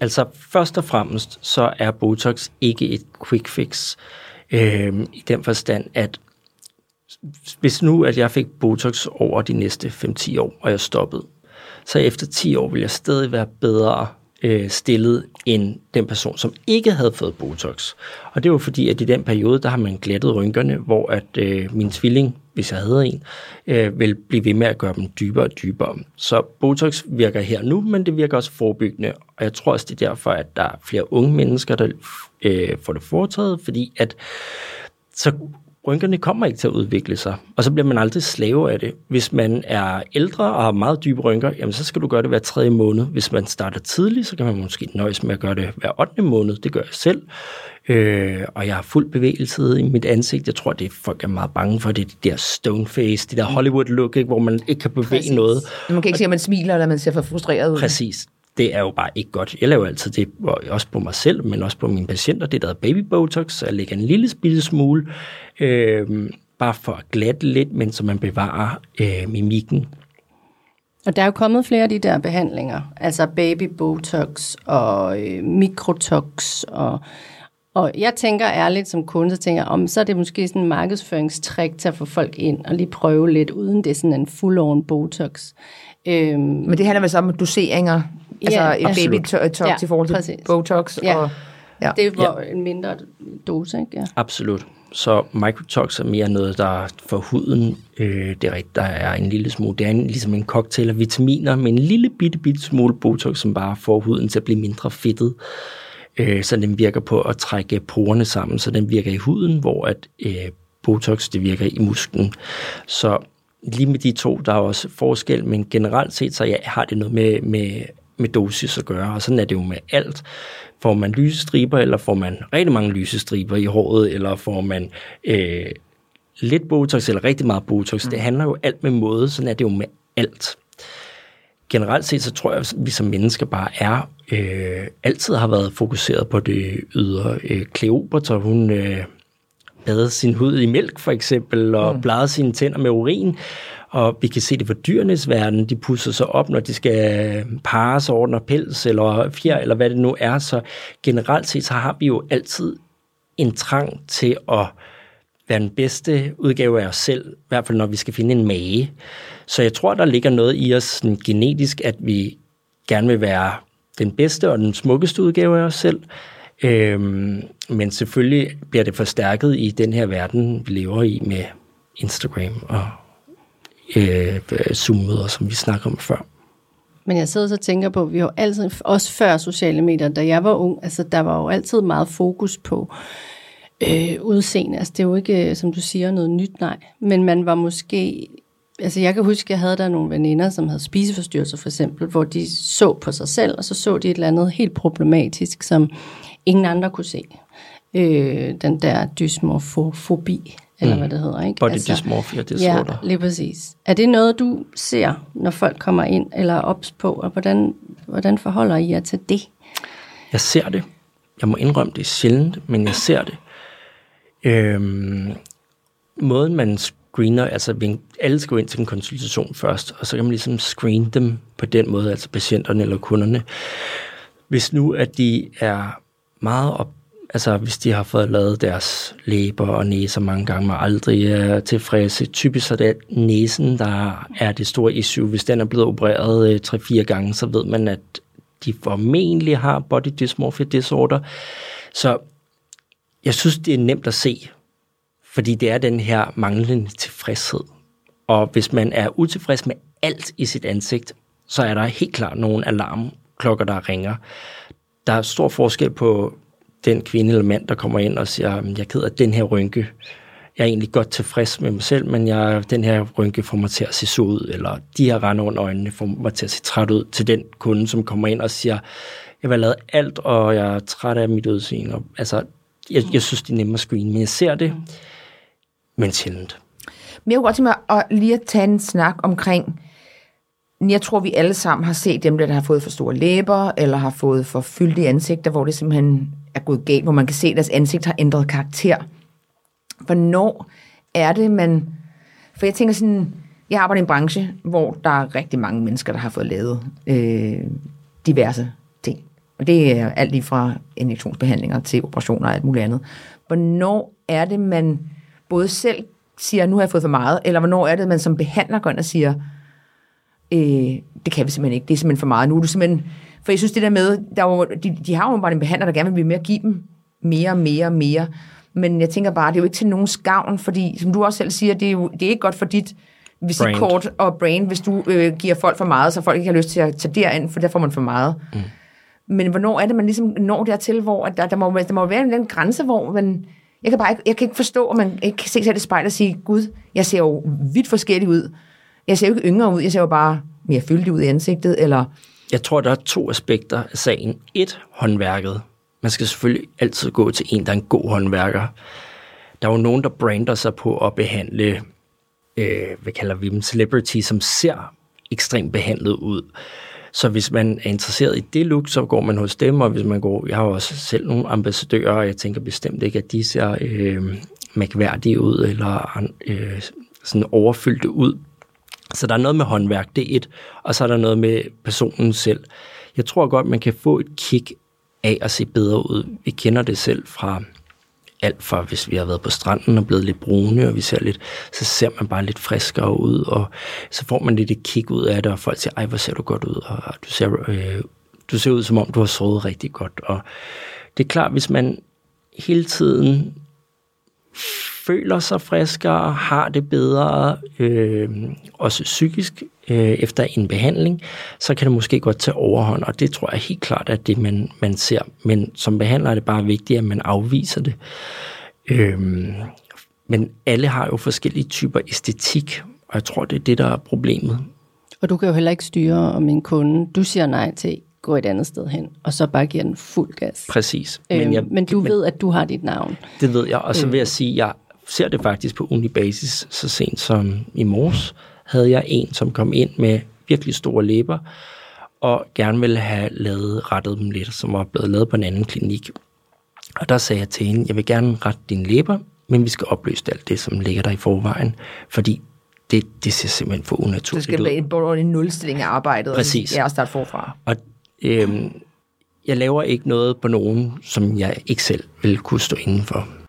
Altså, først og fremmest, så er Botox ikke et quick fix. Øh, I den forstand, at hvis nu, at jeg fik Botox over de næste 5-10 år, og jeg stoppede, så efter 10 år vil jeg stadig være bedre øh, stillet end den person, som ikke havde fået Botox. Og det var fordi, at i den periode, der har man glattet rynkerne, hvor at øh, min tvilling, hvis jeg havde en, øh, vil blive ved med at gøre dem dybere og dybere. Så Botox virker her nu, men det virker også forebyggende. Og jeg tror også, det er derfor, at der er flere unge mennesker, der øh, får det foretaget, fordi at så rynkerne kommer ikke til at udvikle sig, og så bliver man aldrig slave af det. Hvis man er ældre og har meget dybe rynker, jamen så skal du gøre det hver tredje måned. Hvis man starter tidligt, så kan man måske nøjes med at gøre det hver 8. måned. Det gør jeg selv. Øh, og jeg har fuld bevægelse i mit ansigt. Jeg tror, det folk er meget bange for, det er de der stone face, det der Hollywood look, ikke, hvor man ikke kan bevæge Præcis. noget. Man kan ikke se, at man smiler, eller man ser for frustreret ud. Præcis det er jo bare ikke godt. Jeg laver altid det, også på mig selv, men også på mine patienter, det der er baby botox, jeg lægger en lille bitte smule, øh, bare for at glatte lidt, men så man bevarer øh, mimikken. Og der er jo kommet flere af de der behandlinger, altså baby botox og øh, mikrotox og og jeg tænker ærligt som kunde, så tænker jeg, om så er det måske sådan en markedsføringstrik til at få folk ind og lige prøve lidt, uden det er sådan en full-on botox. Øhm, Men det handler vel så om doseringer, Altså ja, et baby tox ja, i forhold til præcis. Botox. Ja. Og, ja. Det var ja. en mindre dose, ikke? Ja. Absolut. Så microtox er mere noget, der for huden, øh, det er rigtigt, der er en lille smule, det er en, ligesom en cocktail af vitaminer, med en lille bitte, bitte smule Botox, som bare får huden til at blive mindre fedtet. Øh, så den virker på at trække porerne sammen, så den virker i huden, hvor at øh, Botox, det virker i musklen. Så lige med de to, der er også forskel, men generelt set, så ja, har det noget med, med med dosis at gøre, og sådan er det jo med alt. Får man lysestriber, eller får man rigtig mange lysestriber i håret, eller får man øh, lidt Botox, eller rigtig meget Botox. Mm. Det handler jo alt med måde, sådan er det jo med alt. Generelt set, så tror jeg, at vi som mennesker bare er, øh, altid har været fokuseret på det ydre. Øh, Kleopatra, hun... Øh, badede sin hud i mælk for eksempel, og mm. bladede sine tænder med urin. Og vi kan se det på dyrenes verden. De pusser sig op, når de skal parre sig ordner pels eller fjer, eller hvad det nu er. Så generelt set, så har vi jo altid en trang til at være den bedste udgave af os selv, i hvert fald når vi skal finde en mage. Så jeg tror, der ligger noget i os sådan genetisk, at vi gerne vil være den bedste og den smukkeste udgave af os selv. Øhm, men selvfølgelig bliver det forstærket i den her verden, vi lever i med Instagram og øh, Zoom-møder, som vi snakker om før. Men jeg sidder og tænker på, at vi har altid, også før sociale medier, da jeg var ung, altså der var jo altid meget fokus på øh, udseende. Altså det er jo ikke, øh, som du siger, noget nyt, nej. Men man var måske altså jeg kan huske, at jeg havde der nogle veninder, som havde spiseforstyrrelser for eksempel, hvor de så på sig selv, og så så de et eller andet helt problematisk, som ingen andre kunne se. Øh, den der dysmorfofobi, eller mm. hvad det hedder. Ikke? Body altså, dysmorphia disorder. Ja, lige præcis. Er det noget, du ser, når folk kommer ind, eller er ops på, og hvordan, hvordan forholder I jer til det? Jeg ser det. Jeg må indrømme, det er sjældent, men jeg ser det. Øhm, måden man screener, altså alle skal gå ind til en konsultation først, og så kan man ligesom screen dem på den måde, altså patienterne eller kunderne. Hvis nu, at de er meget op, altså hvis de har fået lavet deres læber og næser mange gange, og aldrig er tilfredse, typisk er det næsen, der er det store issue. Hvis den er blevet opereret øh, 3-4 gange, så ved man, at de formentlig har body dysmorphia disorder. Så jeg synes, det er nemt at se, fordi det er den her manglende tilfredshed. Og hvis man er utilfreds med alt i sit ansigt, så er der helt klart nogle alarmklokker, der ringer. Der er stor forskel på den kvinde eller mand, der kommer ind og siger, jeg er ked af den her rynke, jeg er egentlig godt tilfreds med mig selv, men jeg, den her rynke får mig til at se så ud, eller de her rande under øjnene får mig til at se træt ud til den kunde, som kommer ind og siger, jeg har lavet alt, og jeg er træt af mit udseende. Og, altså, jeg, jeg synes, det er nemmere at screen, men jeg ser det, men sjældent. Men jeg kunne godt tænke mig at lige at tage en snak omkring, jeg tror, vi alle sammen har set dem, der har fået for store læber, eller har fået for fyldige ansigter, hvor det simpelthen er gået galt, hvor man kan se, at deres ansigt har ændret karakter. Hvornår er det, man... For jeg tænker sådan, jeg arbejder i en branche, hvor der er rigtig mange mennesker, der har fået lavet øh, diverse ting. Og det er alt lige fra injektionsbehandlinger til operationer og alt muligt andet. Hvornår er det, man både selv siger, nu har jeg fået for meget, eller hvornår er det, man som behandler går ind og siger, øh, det kan vi simpelthen ikke, det er simpelthen for meget. Nu er du simpelthen, for jeg synes det der med, der var, de, de har jo bare en behandler, der gerne vil blive med at give dem mere, mere, mere. Men jeg tænker bare, det er jo ikke til nogens gavn, fordi som du også selv siger, det er jo det er ikke godt for dit visitkort og brain, hvis du øh, giver folk for meget, så folk ikke har lyst til at tage derind, for der får man for meget. Mm. Men hvornår er det, man ligesom når dertil, hvor at der, der, må, der må være en grænse, hvor man... Jeg kan bare ikke, jeg kan ikke forstå, at man ikke kan se sig i det spejl og sige, Gud, jeg ser jo vidt forskellig ud. Jeg ser jo ikke yngre ud, jeg ser jo bare mere fyldig ud i ansigtet, eller... Jeg tror, der er to aspekter af sagen. Et, håndværket. Man skal selvfølgelig altid gå til en, der er en god håndværker. Der er jo nogen, der brander sig på at behandle, øh, hvad kalder vi dem, celebrity, som ser ekstremt behandlet ud. Så hvis man er interesseret i det look, så går man hos dem, og hvis man går, jeg har også selv nogle ambassadører, og jeg tænker bestemt ikke, at de ser øh, mærkværdige ud, eller øh, sådan overfyldte ud. Så der er noget med håndværk, det er et, og så er der noget med personen selv. Jeg tror godt, man kan få et kick af at se bedre ud. Vi kender det selv fra alt fra, hvis vi har været på stranden og blevet lidt brune, og vi ser lidt, så ser man bare lidt friskere ud, og så får man lidt et kick ud af det, og folk siger, ej, hvor ser du godt ud, og du ser, øh, du ser ud, som om du har sovet rigtig godt. Og det er klart, hvis man hele tiden føler sig friskere, har det bedre, øh, også psykisk, øh, efter en behandling, så kan det måske godt tage overhånd, og det tror jeg helt klart er det, man, man ser. Men som behandler er det bare vigtigt, at man afviser det. Øh, men alle har jo forskellige typer æstetik, og jeg tror, det er det, der er problemet. Og du kan jo heller ikke styre, om en kunde, du siger nej til, gå et andet sted hen, og så bare giver den fuld gas. Præcis. Men, øhm, jeg, men du men, ved, at du har dit navn. Det ved jeg, og så vil jeg sige, at jeg ser det faktisk på unibasis så sent som i morges, havde jeg en, som kom ind med virkelig store læber, og gerne ville have lavet, rettet dem lidt, som var blevet lavet på en anden klinik. Og der sagde jeg til hende, jeg vil gerne rette dine læber, men vi skal opløse alt det, som ligger der i forvejen, fordi det, det ser simpelthen for unaturligt ud. Det skal være en, en nulstilling af arbejdet, Præcis. og starte forfra. Og øhm, jeg laver ikke noget på nogen, som jeg ikke selv vil kunne stå indenfor.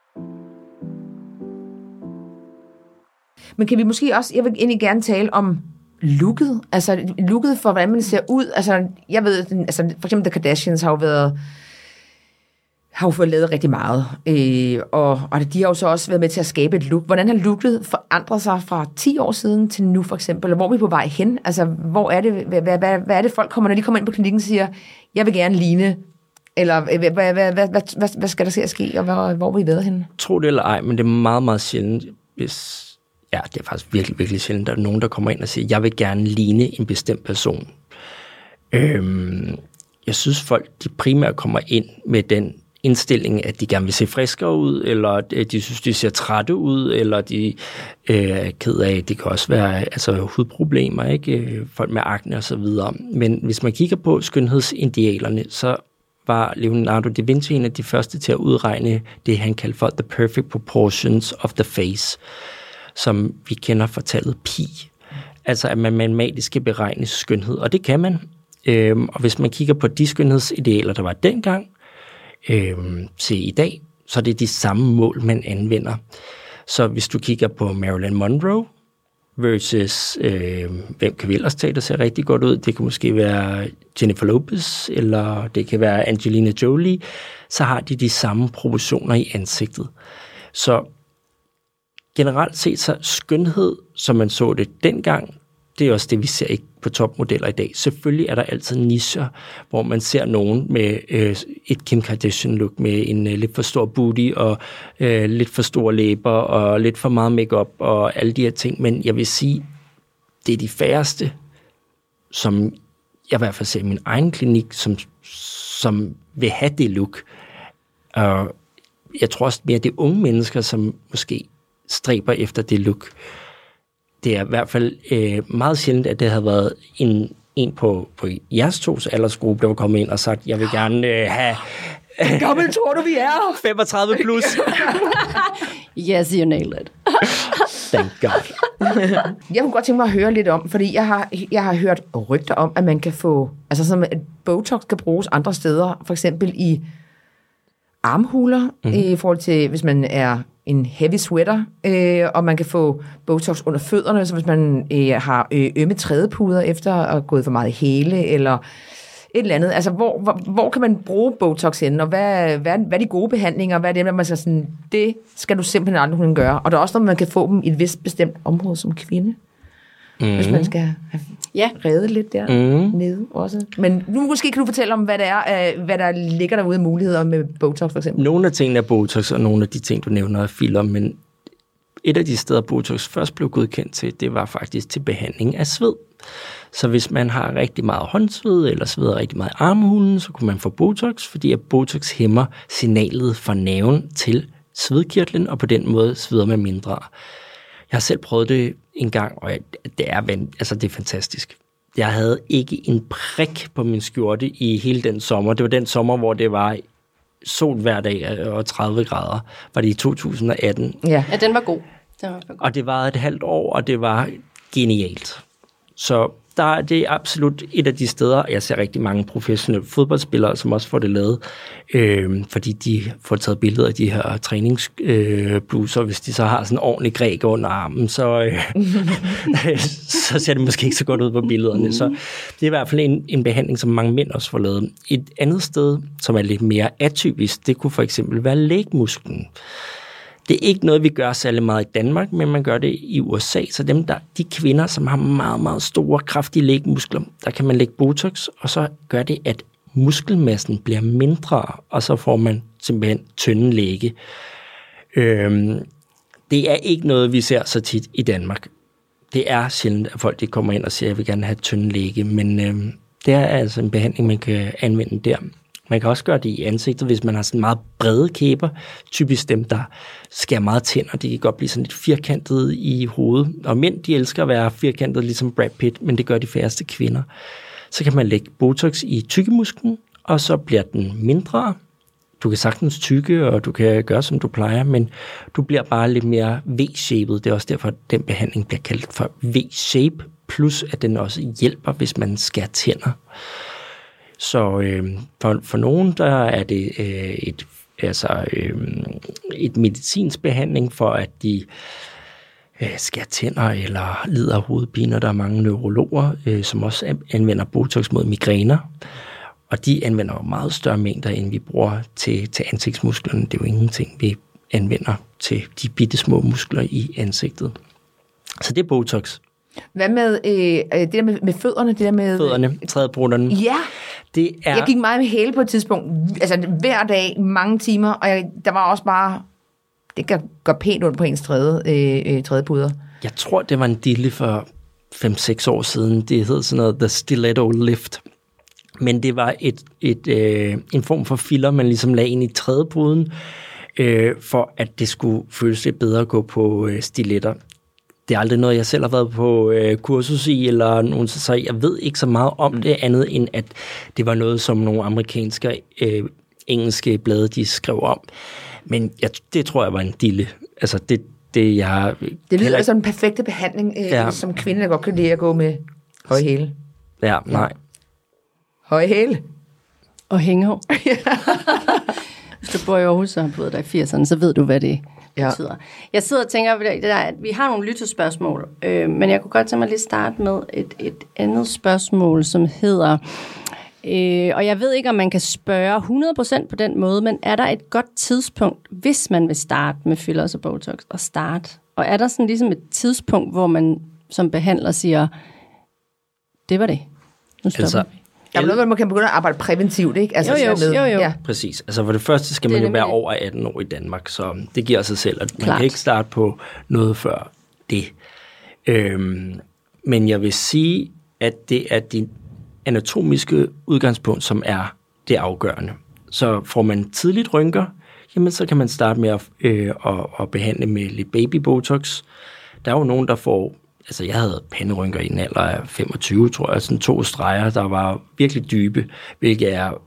Men kan vi måske også, jeg vil egentlig gerne tale om looket, altså looket for, hvordan man ser ud. Altså, jeg ved, altså, for eksempel The Kardashians har jo været, har jo fået lavet rigtig meget. Øh, og, og de har jo så også været med til at skabe et look. Hvordan har looket forandret sig fra 10 år siden til nu for eksempel? Hvor er vi på vej hen? Altså, hvor er det, hvad, hvad, hvad, hvad er det folk kommer, når de kommer ind på klinikken og siger, jeg vil gerne ligne eller hvad, hvad, hvad, hvad, hvad, hvad skal der se at ske, og hvor, hvor er vi ved henne? Tro det eller ej, men det er meget, meget sjældent, hvis ja, det er faktisk virkelig, virkelig sjældent, der er nogen, der kommer ind og siger, jeg vil gerne ligne en bestemt person. Øhm, jeg synes, folk de primært kommer ind med den indstilling, at de gerne vil se friskere ud, eller at de synes, de ser trætte ud, eller de øh, er ked af, det kan også være altså, hudproblemer, ikke? Øh, folk med akne og så videre. Men hvis man kigger på skønhedsidealerne, så var Leonardo da Vinci en af de første til at udregne det, han kaldte for the perfect proportions of the face som vi kender fra tallet pi. Altså at man matematisk kan beregne skønhed, og det kan man. Øhm, og hvis man kigger på de skønhedsidealer, der var dengang øhm, til i dag, så er det de samme mål, man anvender. Så hvis du kigger på Marilyn Monroe versus, øh, hvem kan vi ellers tage, der ser rigtig godt ud, det kan måske være Jennifer Lopez, eller det kan være Angelina Jolie, så har de de samme proportioner i ansigtet. Så generelt set så skønhed, som man så det dengang, det er også det, vi ser ikke på topmodeller i dag. Selvfølgelig er der altid nischer, hvor man ser nogen med øh, et Kim Kardashian-look med en øh, lidt for stor booty og øh, lidt for store læber og lidt for meget makeup og alle de her ting. Men jeg vil sige, det er de færreste, som jeg i hvert fald ser i min egen klinik, som, som vil have det look. Og jeg tror også mere, det er unge mennesker, som måske stræber efter det look. Det er i hvert fald øh, meget sjældent, at det har været en, en på, på jeres tos aldersgruppe, der var kommet ind og sagt, jeg vil gerne øh, have... Gammel tror du, vi er? 35 plus. Yes, you nailed it. Thank God. Jeg kunne godt tænke mig at høre lidt om, fordi jeg har, jeg har hørt rygter om, at man kan få, altså som at Botox kan bruges andre steder, for eksempel i armhuler, mm-hmm. i forhold til, hvis man er en heavy sweater, øh, og man kan få Botox under fødderne, så hvis man øh, har øh, ømme trædepuder efter at have gået for meget hæle, eller et eller andet. Altså, hvor, hvor, hvor kan man bruge Botox henne, og hvad, hvad, hvad er de gode behandlinger, hvad er det, man skal sådan, det skal du simpelthen aldrig kunne gøre. Og der er også noget, man kan få dem i et vist bestemt område som kvinde, mm. hvis man skal have Ja. reddet lidt der Mm. nede også. Men nu måske kan du fortælle om, hvad, det er, øh, hvad der ligger derude af muligheder med Botox for eksempel. Nogle af tingene er Botox, og nogle af de ting, du nævner, er filler, men et af de steder, Botox først blev godkendt til, det var faktisk til behandling af sved. Så hvis man har rigtig meget håndsved, eller sveder rigtig meget i armhulen, så kunne man få Botox, fordi at Botox hæmmer signalet fra nerven til svedkirtlen, og på den måde sveder man mindre. Jeg har selv prøvet det en gang, og jeg- det er, altså det er fantastisk. Jeg havde ikke en prik på min skjorte i hele den sommer. Det var den sommer, hvor det var sol hver dag og 30 grader. Var det i 2018. Ja. Ja, den var god. Den var god. Og det varede et halvt år, og det var genialt. Så der er det er absolut et af de steder, jeg ser rigtig mange professionelle fodboldspillere, som også får det lavet, øh, fordi de får taget billeder af de her træningsbluser. Hvis de så har sådan en ordentlig græk under armen, så, øh, så ser det måske ikke så godt ud på billederne. Så det er i hvert fald en, en behandling, som mange mænd også får lavet. Et andet sted, som er lidt mere atypisk, det kunne for eksempel være lægmusklen. Det er ikke noget, vi gør særlig meget i Danmark, men man gør det i USA. Så dem der, de kvinder, som har meget, meget store, kraftige lægmuskler, der kan man lægge Botox, og så gør det, at muskelmassen bliver mindre, og så får man simpelthen tynde læge. Øhm, det er ikke noget, vi ser så tit i Danmark. Det er sjældent, at folk de kommer ind og siger, at jeg vil gerne have tynde læge, men øhm, det er altså en behandling, man kan anvende der. Man kan også gøre det i ansigtet, hvis man har sådan meget brede kæber. Typisk dem, der skærer meget tænder, de kan godt blive sådan lidt firkantet i hovedet. Og mænd, de elsker at være firkantet, ligesom Brad Pitt, men det gør de færreste kvinder. Så kan man lægge Botox i tykkemusklen, og så bliver den mindre. Du kan sagtens tykke, og du kan gøre, som du plejer, men du bliver bare lidt mere V-shaped. Det er også derfor, at den behandling bliver kaldt for V-shape, plus at den også hjælper, hvis man skærer tænder. Så øh, for, for nogen, der er det øh, et, altså, øh, et medicinsk behandling for, at de øh, skærer tænder eller lider af hovedpine, der er mange neurologer, øh, som også anvender Botox mod migræner. Og de anvender jo meget større mængder, end vi bruger til, til ansigtsmusklerne. Det er jo ingenting, vi anvender til de bitte små muskler i ansigtet. Så det er Botox. Hvad med øh, øh, det der med, med fødderne? Det der med, Fødderne, trædebrutterne. Ja, Det er... jeg gik meget med hæle på et tidspunkt. Altså hver dag, mange timer, og jeg, der var også bare... Det kan gøre pænt ondt på ens træde, øh, øh, trædepuder. Jeg tror, det var en dille for 5-6 år siden. Det hed sådan noget The Stiletto Lift. Men det var et, et, øh, en form for filler, man ligesom lagde ind i trædepuden, øh, for at det skulle føles lidt bedre at gå på øh, stiletter. Det er aldrig noget, jeg selv har været på øh, kursus i, eller nogen, så jeg ved ikke så meget om det andet, end at det var noget, som nogle amerikanske øh, engelske blade, de skrev om. Men jeg, det tror jeg var en dille. Altså det, det jeg... Det lyder som en perfekte behandling, øh, Ja. som kvinde, der godt kan lide at gå med høje hæle. Ja, nej. Høje hæle? Og hængehår. Hvis du bor i Aarhus og har boet der i 80'erne, så ved du, hvad det Ja. betyder. Jeg sidder og tænker, på det der, at vi har nogle lyttespørgsmål, øh, men jeg kunne godt tænke mig lige at starte med et, et andet spørgsmål, som hedder, øh, og jeg ved ikke, om man kan spørge 100% på den måde, men er der et godt tidspunkt, hvis man vil starte med fillers og Botox, og starte? Og er der sådan ligesom et tidspunkt, hvor man som behandler siger, det var det. Nu stopper Altså, vi. Der er noget, man kan begynde at arbejde præventivt, ikke? Altså, Jo, jo, sådan jo, jo. Ja. Præcis. Altså for det første skal Det man jo være over 18 år i Danmark, så det giver sig selv, at man Klart. kan ikke starte på noget før det. Øhm, men jeg vil sige, at det er din anatomiske udgangspunkt, som er det afgørende. Så får man tidligt rynker, jamen så kan man starte med at, øh, at, at behandle med lidt baby botox. Der er jo nogen, der får, altså jeg havde panderynker i en alder af 25, tror jeg, sådan to streger, der var virkelig dybe, hvilket er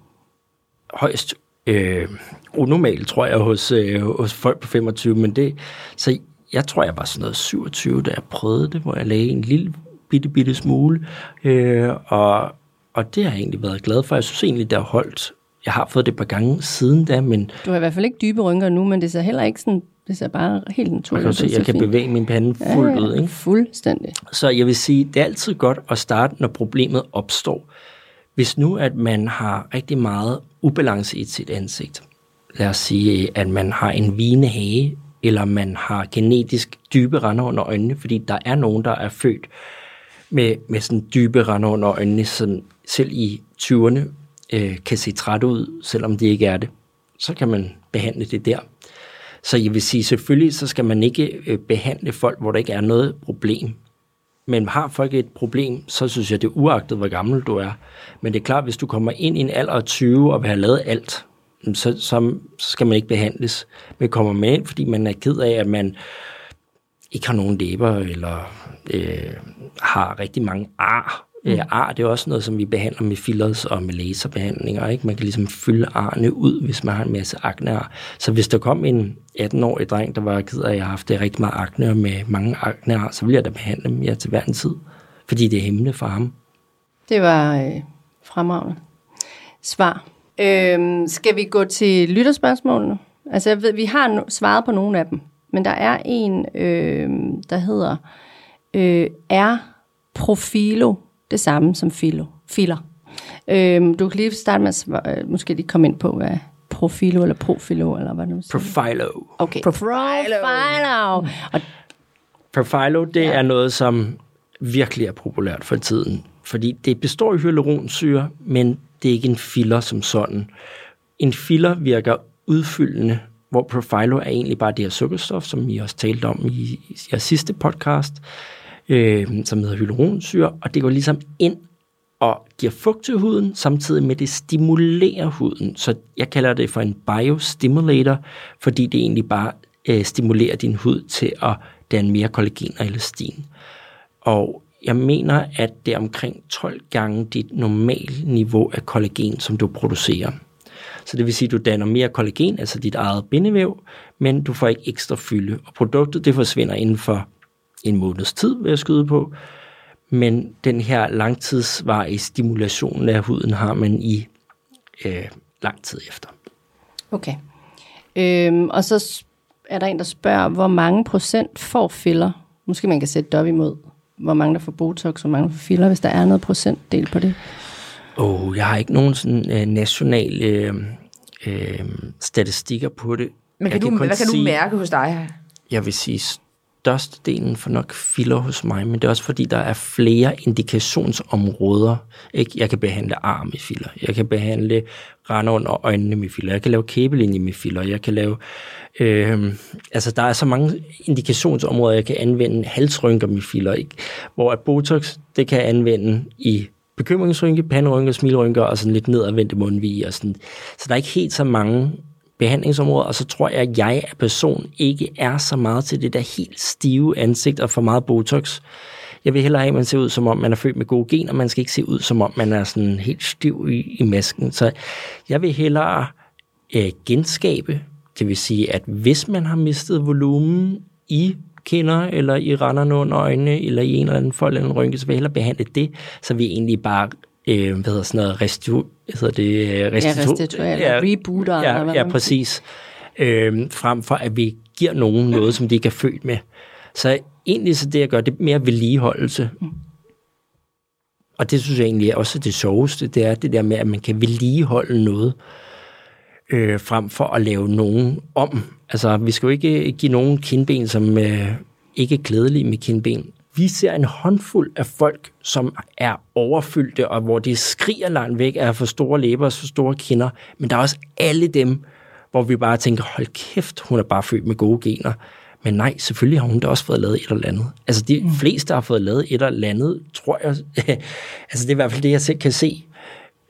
højst øh, unormalt, tror jeg, hos, øh, hos folk på 25, men det, så jeg tror, jeg var sådan noget 27, da jeg prøvede det, hvor jeg lagde en lille bitte, bitte smule, øh, og, og det har jeg egentlig været glad for. Jeg synes egentlig, det har holdt. Jeg har fået det et par gange siden da, men Du har i hvert fald ikke dybe rynker nu, men det ser heller ikke sådan, det ser bare helt naturligt ud. jeg ser kan fint. bevæge min pande fuldt ud. Ikke? Fuldstændig. Så jeg vil sige, det er altid godt at starte, når problemet opstår. Hvis nu, at man har rigtig meget ubalance i sit ansigt, lad os sige, at man har en vigende hage, eller man har genetisk dybe render under øjnene, fordi der er nogen, der er født med, med sådan dybe render under øjnene, som selv i 20'erne øh, kan se træt ud, selvom det ikke er det. Så kan man behandle det der. Så jeg vil sige, selvfølgelig så skal man ikke øh, behandle folk, hvor der ikke er noget problem. Men har folk et problem, så synes jeg, det er uagtet, hvor gammel du er. Men det er klart, hvis du kommer ind i en alder af 20 og vil have lavet alt, så, så, så skal man ikke behandles. Men kommer man ind, fordi man er ked af, at man ikke har nogen læber, eller øh, har rigtig mange ar. Mm. Øh, ar, det er også noget, som vi behandler med fillers og med laserbehandlinger. Ikke? Man kan ligesom fylde arne ud, hvis man har en masse aknear. Så hvis der kom en 18-årig dreng, der var ked af, at jeg har haft det rigtig meget akne og med mange aknear, så ville jeg da behandle dem ja, til hver en tid. Fordi det er hemmende for ham. Det var øh, fremragende svar. Øhm, skal vi gå til lytterspørgsmålene? Altså, jeg ved, vi har no- svaret på nogle af dem, men der er en, øh, der hedder, øh, er profilo det samme som filo? Filer. Øhm, du kan lige starte med at øh, måske lige komme ind på, hvad profilo eller profilo, eller hvad du siger. Profilo. Okay. Profilo. Profilo. Og Profilo, det ja. er noget, som virkelig er populært for tiden. Fordi det består i hyaluronsyre, men det er ikke en filler som sådan. En filler virker udfyldende, hvor Profilo er egentlig bare det her sukkerstof, som vi også talte om i, i jeres sidste podcast, øh, som hedder hyaluronsyre, og det går ligesom ind og giver fugt til huden, samtidig med det stimulerer huden. Så jeg kalder det for en biostimulator, fordi det egentlig bare øh, stimulerer din hud til at danne mere kollagen og elastin. Og jeg mener, at det er omkring 12 gange dit normale niveau af kollagen, som du producerer. Så det vil sige, at du danner mere kollagen, altså dit eget bindevæv, men du får ikke ekstra fylde. Og produktet det forsvinder inden for en måneds tid, vil jeg skyde på. Men den her langtidsvarige stimulation af huden har man i øh, lang tid efter. Okay. Øhm, og så er der en, der spørger, hvor mange procent får filler? Måske man kan sætte det op imod, hvor mange der får Botox, hvor mange der får filler, hvis der er noget procentdel på det. Oh, jeg har ikke nogen sådan øh, nationale øh, øh, statistikker på det. Men kan jeg du, kun hvad kan sige, du mærke hos dig? Jeg vil sige, størstedelen får nok filler hos mig, men det er også fordi, der er flere indikationsområder. Ikke? Jeg kan behandle arm i filler, jeg kan behandle rende under øjnene med filler, jeg kan lave kæbelinje med filler, jeg kan lave... Øh, altså, der er så mange indikationsområder, jeg kan anvende halsrynker med filler, ikke? hvor at Botox, det kan jeg anvende i bekymringsrynke, panderynker, smilrynker og sådan lidt nedadvendte mundvige. Og sådan. Så der er ikke helt så mange behandlingsområder, og så tror jeg, at jeg af person ikke er så meget til det der helt stive ansigt og for meget Botox. Jeg vil hellere have, at man ser ud, som om man er født med gode gener, man skal ikke se ud, som om man er sådan helt stiv i, i masken. Så jeg vil hellere øh, genskabe, det vil sige, at hvis man har mistet volumen i kinder, eller i renderne under øjnene, eller i en eller anden fold eller en rynke, så vil jeg hellere behandle det, så vi egentlig bare øh, hvad hedder sådan noget, restu, hedder det, øh, restitu- restituere, eller rebooter, eller Ja, hvad ja præcis. Øh, frem for, at vi giver nogen noget, som de ikke er født med. Så egentlig så det, jeg gør, det er mere vedligeholdelse. Og det synes jeg egentlig er også det sjoveste, det er det der med, at man kan vedligeholde noget, øh, frem for at lave nogen om. Altså, vi skal jo ikke give nogen kindben, som øh, ikke er klædelige med kindben, vi ser en håndfuld af folk, som er overfyldte, og hvor de skriger langt væk af for store læber og for store kinder. Men der er også alle dem, hvor vi bare tænker, hold kæft, hun er bare født med gode gener. Men nej, selvfølgelig har hun da også fået lavet et eller andet. Altså de mm. fleste har fået lavet et eller andet, tror jeg. altså det er i hvert fald det, jeg selv kan se.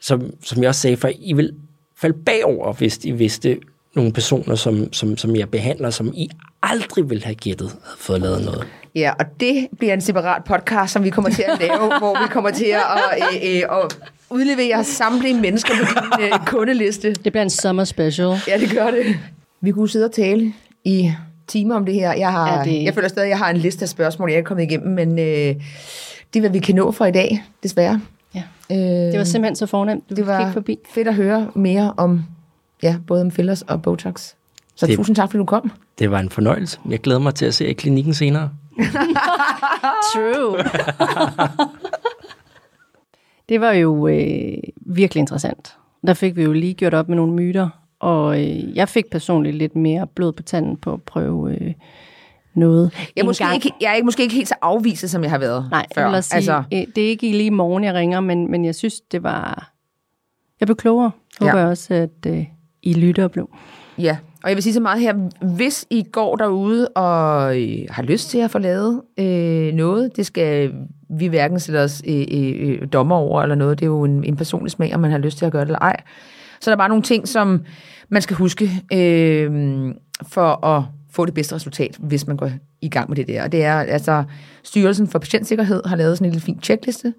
Som, som jeg også sagde for I vil falde bagover, hvis I vidste nogle personer, som, som, som jeg behandler, som I aldrig vil have gættet, havde fået lavet noget. Ja, og det bliver en separat podcast, som vi kommer til at lave, hvor vi kommer til at, øh, øh, at udlevere samtlige mennesker på din øh, kundeliste. Det bliver en summer special. Ja, det gør det. Vi kunne sidde og tale i timer om det her. Jeg, har, det- jeg føler stadig, at jeg har en liste af spørgsmål, jeg er kommet igennem, men øh, det er, hvad vi kan nå for i dag, desværre. Ja. Øh, Det var simpelthen så fornemt, du det var forbi. fedt at høre mere om ja, både om fillers og Botox. Så Det- tusind tak, fordi du kom. Det var en fornøjelse. Jeg glæder mig til at se jer i klinikken senere. True. det var jo øh, virkelig interessant. Der fik vi jo lige gjort op med nogle myter, og øh, jeg fik personligt lidt mere blod på tanden på at prøve øh, noget. Jeg er, måske gang. ikke, jeg er ikke, måske ikke helt så afviset, som jeg har været Nej, før. også sige, altså, det er ikke i lige morgen, jeg ringer, men, men jeg synes, det var... Jeg blev klogere. Håber Ja. jeg også, at øh, i lytterblog. Ja, og jeg vil sige så meget her. Hvis I går derude og øh, har lyst til at få lavet øh, noget, det skal vi hverken sætte os øh, øh, øh, dommer over eller noget. Det er jo en, en personlig smag, om man har lyst til at gøre det eller ej. Så der er bare nogle ting, som man skal huske øh, for at få det bedste resultat, hvis man går i gang med det der. Og det er altså, Styrelsen for Patientsikkerhed har lavet sådan en lille fin checkliste,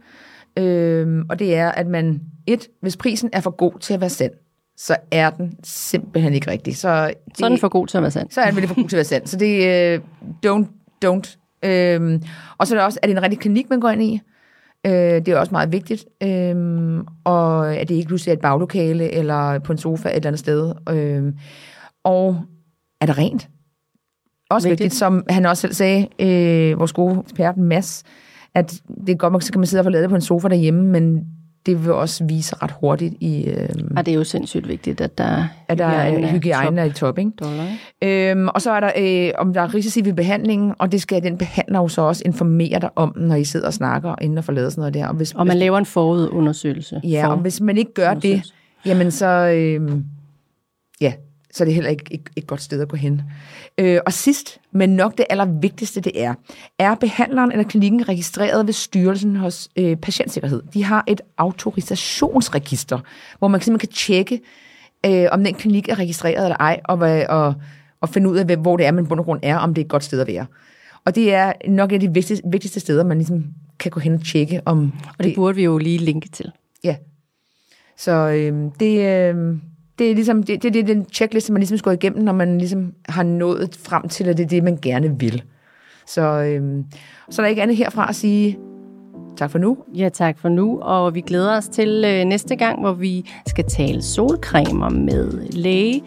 øh, og det er, at man, et, hvis prisen er for god til at være sand, så er den simpelthen ikke rigtig. Så, det, Så er den for god til at være sand. så er den virkelig for god til at være sand. Så det er uh, don't, don't. Øhm, og så er det også, er det en rigtig klinik, man går ind i? Øh, det er også meget vigtigt. Øhm, og at det ikke pludselig er et baglokale, eller på en sofa et eller andet sted. Øhm, og er det rent? Også vigtigt, Vigtigt. som han også selv sagde, øh, vores gode ekspert Mads, at det er godt, man så kan man sidde og få lavet det på en sofa derhjemme, men det vil også vise ret hurtigt i, øh, Og det er jo sindssygt vigtigt, at der, at der er hygiejne hygiejne er i top, ikke? top dollar? Øhm, og så er der, øh, om der er risici ved behandlingen, og det skal den behandler jo så også informere dig om, når I sidder og snakker, inden at lavet sådan noget der. Og hvis, Og man laver en forudundersøgelse. ja, og for, hvis man ikke gør det, jamen så, øh, ja, så er det heller ikke et, et godt sted at gå hen. Øh, og sidst, men nok det allervigtigste, det er, er behandleren eller klinikken registreret ved styrelsen hos øh, patientsikkerhed. De har et autorisationsregister, hvor man simpelthen kan tjekke, øh, om den klinik er registreret eller ej, og, og, og finde ud af, hvor det er, man bund og grund er, om det er et godt sted at være. Og det er nok et af de vigtigste, vigtigste steder, man ligesom kan gå hen og tjekke, om Og det burde vi jo lige linke til. Ja. Så øhm, det, øhm, det er ligesom det, det, det er den checkliste, man ligesom skal gå igennem, når man ligesom har nået frem til, at det er det, man gerne vil. Så, øhm, så er der ikke andet herfra at sige tak for nu. Ja, tak for nu, og vi glæder os til øh, næste gang, hvor vi skal tale solcremer med læge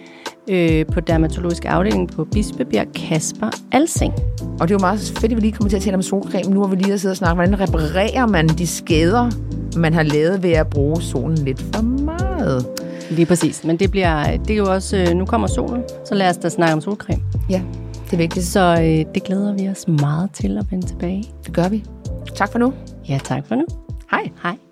øh, på dermatologisk afdeling på Bispebjerg, Kasper Alsing. Og det er jo meget fedt, at vi lige kommer til at tale om solcreme. Nu har vi lige at sidde og snakke, hvordan reparerer man de skader, man har lavet ved at bruge solen lidt for meget. Lige præcis, men det bliver, det er jo også, øh, nu kommer solen, så lad os da snakke om solcreme. Ja, det er vigtigt. Så øh, det glæder vi os meget til at vende tilbage. Det gør vi. Tak for nu. Ja, tak for nu. Hej. Hej.